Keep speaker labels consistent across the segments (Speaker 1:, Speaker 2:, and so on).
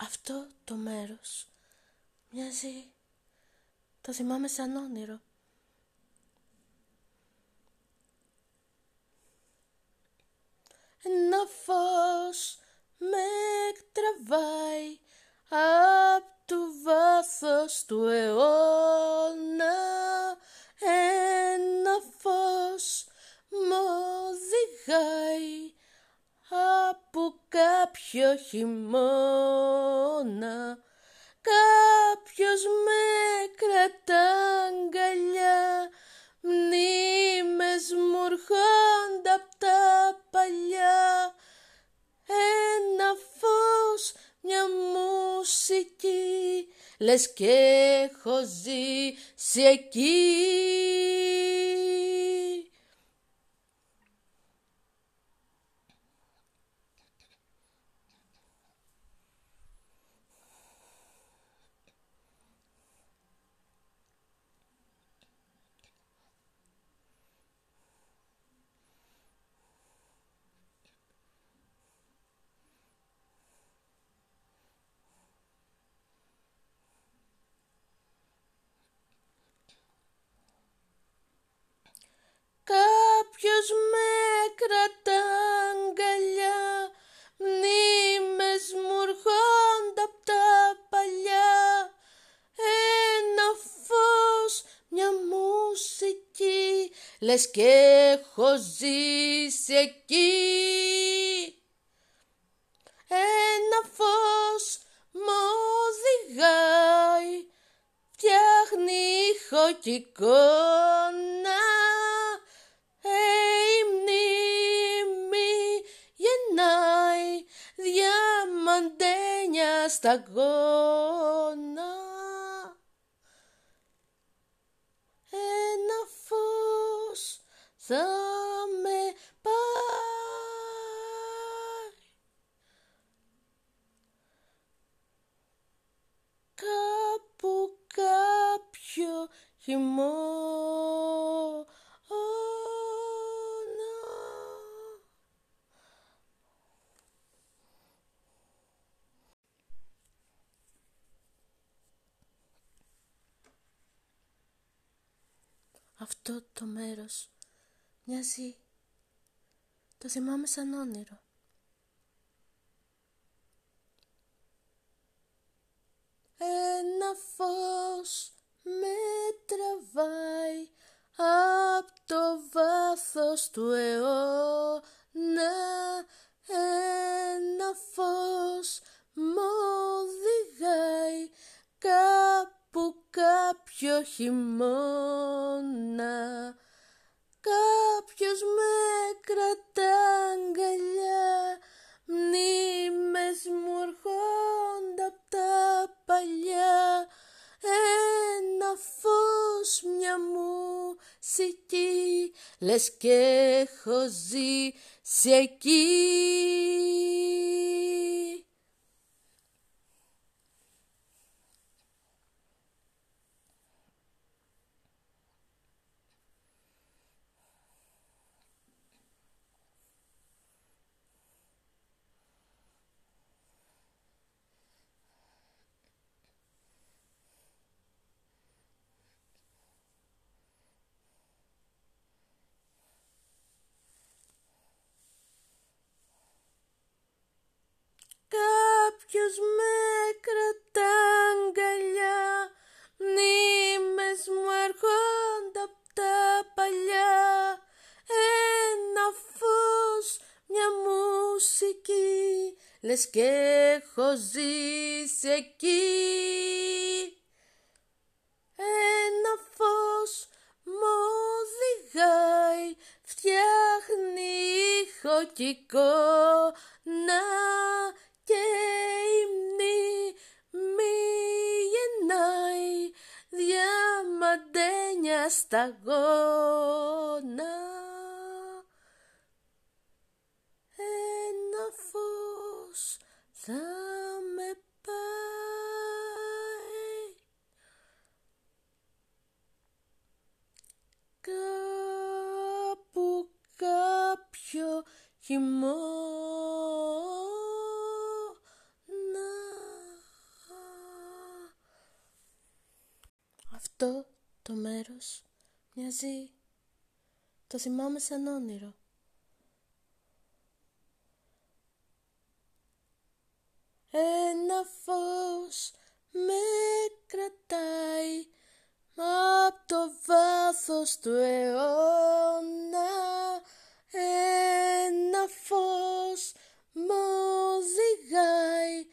Speaker 1: Αυτό το μέρος μοιάζει... Το θυμάμαι σαν όνειρο. Ένα φως με τραβάει απ' του βάθος του αιώνα ένα φως μου οδηγάει από κάποιο χειμώνα κάποιος με κρατά αγκαλιά. Μνήμες μου έρχονται απ' τα παλιά. Ένα φως, μια μουσική. Λες και έχω ζήσει εκεί Κάποιος με κρατά αγκαλιά Μνήμες μου έρχονται απ' τα παλιά. Ένα φως, μια μουσική Λες και έχω ζήσει εκεί Ένα φως μου οδηγάει Φτιάχνει ήχο διαμαντένια σταγόνα Ένα φως θα με πάει κάπου κάποιο χειμώνα Αυτό το μέρος μοιάζει... Το θυμάμαι σαν όνειρο. Ένα φως με τραβάει απ' το βάθος του αιώνα ένα φως μου οδηγάει κάπου κάποιο χειμώνα μουσική λες και έχω ζήσει εκεί Κάποιος με κρατά αγκαλιά. Μνήμες μου έρχονται απ' τα παλιά. Ένα φως, μια μουσική. Λες και έχω ζήσει εκεί Ένα φως μου οδηγάει Φτιάχνει ήχο κι σταγόνα ένα φως θα με πάει. Κάπου κάποιο χειμώνα Αυτό το μέρος μοιάζει, το θυμάμαι σαν όνειρο. Ένα φως με κρατάει απ' το βάθος του αιώνα. Ένα φως μου οδηγάει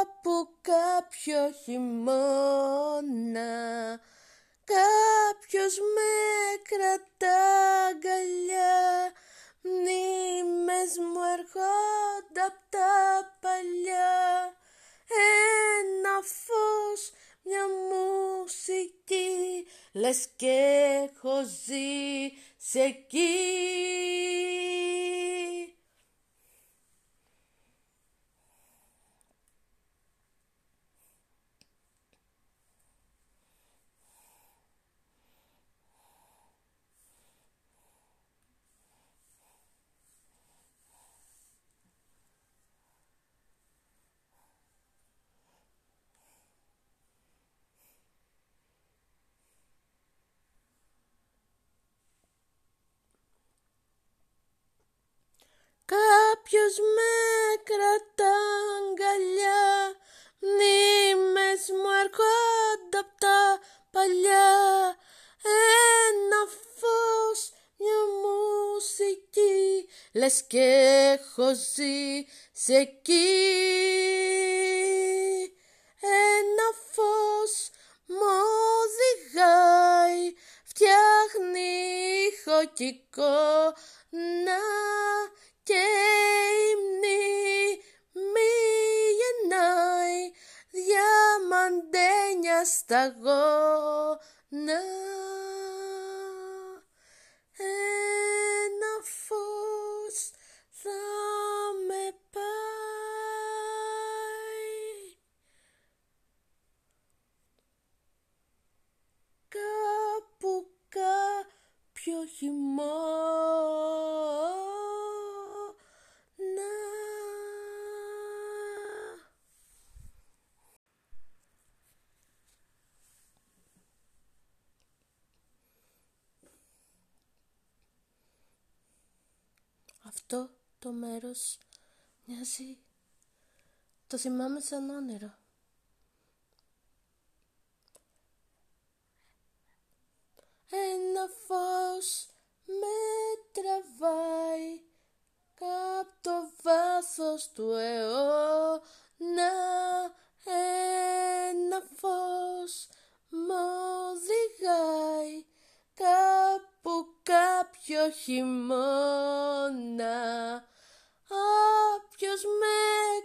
Speaker 1: από κάποιο χειμώνα κάποιος με κρατά αγκαλιά μνήμες μου έρχονται απ' τα παλιά. Ένα φως μια μουσική λες και έχω ζήσει εκεί Κάποιος με κρατά αγκαλιά Μνήμες μου έρχονται απ' τα παλιά. Ένα φως, μια μουσική Λες και έχω ζήσει εκεί. Ένα φως μου οδηγάει Φτιάχνει ηχοκικό struggle Αυτό το μέρος μοιάζει... Το θυμάμαι σαν όνειρο. Ένα φως με τραβάει κάτω το βάθος του αιώνα κάποιο χειμώνα Όποιος με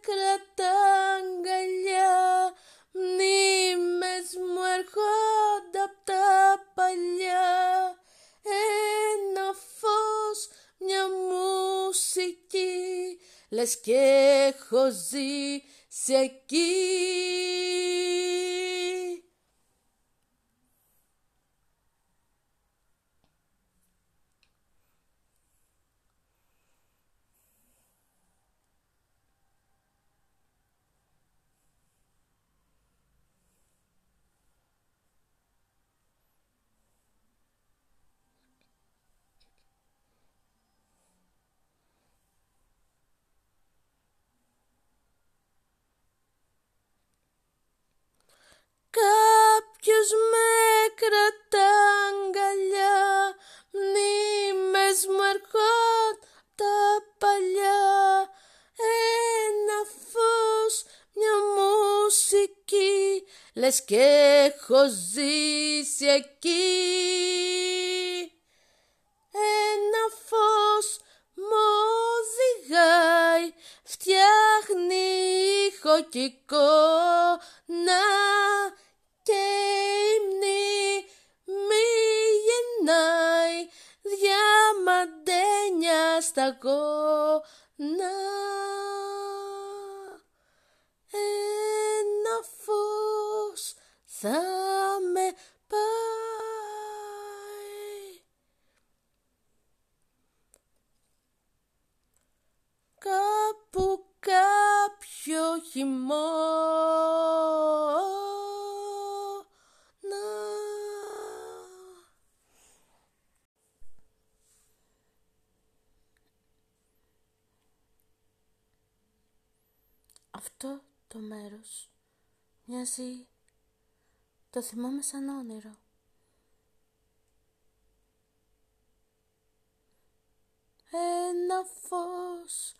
Speaker 1: κρατά αγκαλιά μνήμες μου έρχονται απ' τα παλιά. Ένα φως, μια μουσική λες και έχω ζήσει εκεί Κάποιος με κρατά αγκαλιά Μνήμες μου έρχονται τα παλιά. Ένα φως, μια μουσική. Λες και έχω ζήσει εκεί Ένα φως μου οδηγάει Φτιάχνει ηχοκικό να διαμαντένια σταγόνα ένα φως θα με πάει. Κάπου κάποιο χειμώνα No. Αυτό το μέρος μοιάζει, το θυμάμαι σαν όνειρο. Ένα φως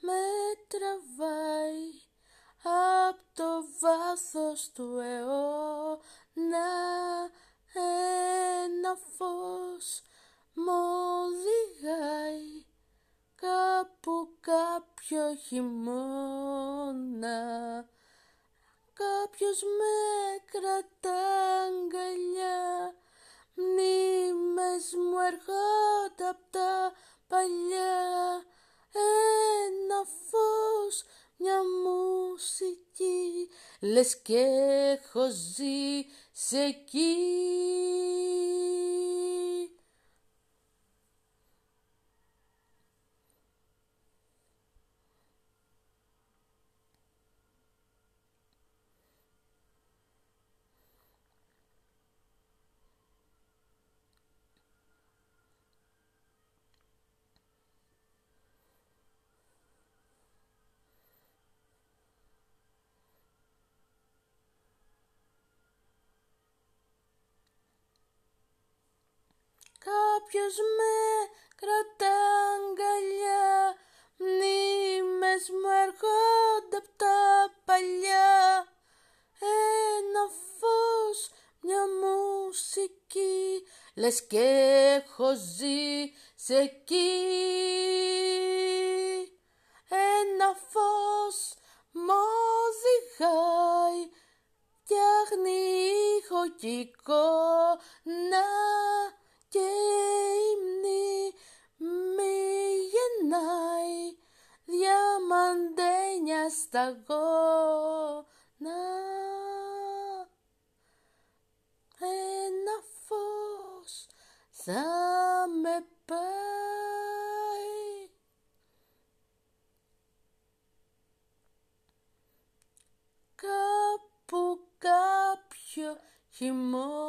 Speaker 1: με τραβάει απ' το βάθος του αιώνα. Ένα φως μου οδηγάει κάπου κάποιο χειμώνα κάποιος με κρατά αγκαλιά. Μνήμες μου έρχονται απ' τα παλιά. Ένα φως, μια μουσική. Λες και έχω ζήσει εκεί Κάποιος με κρατά αγκαλιά Μνήμες μου έρχονται απ' τα παλιά. Ένα φως, μια μουσική Λες και έχω ζήσει εκεί Ένα φως μου οδηγάει Φτιάχνει ήχο θα με πάει. Κάπου κάποιο χειμώνα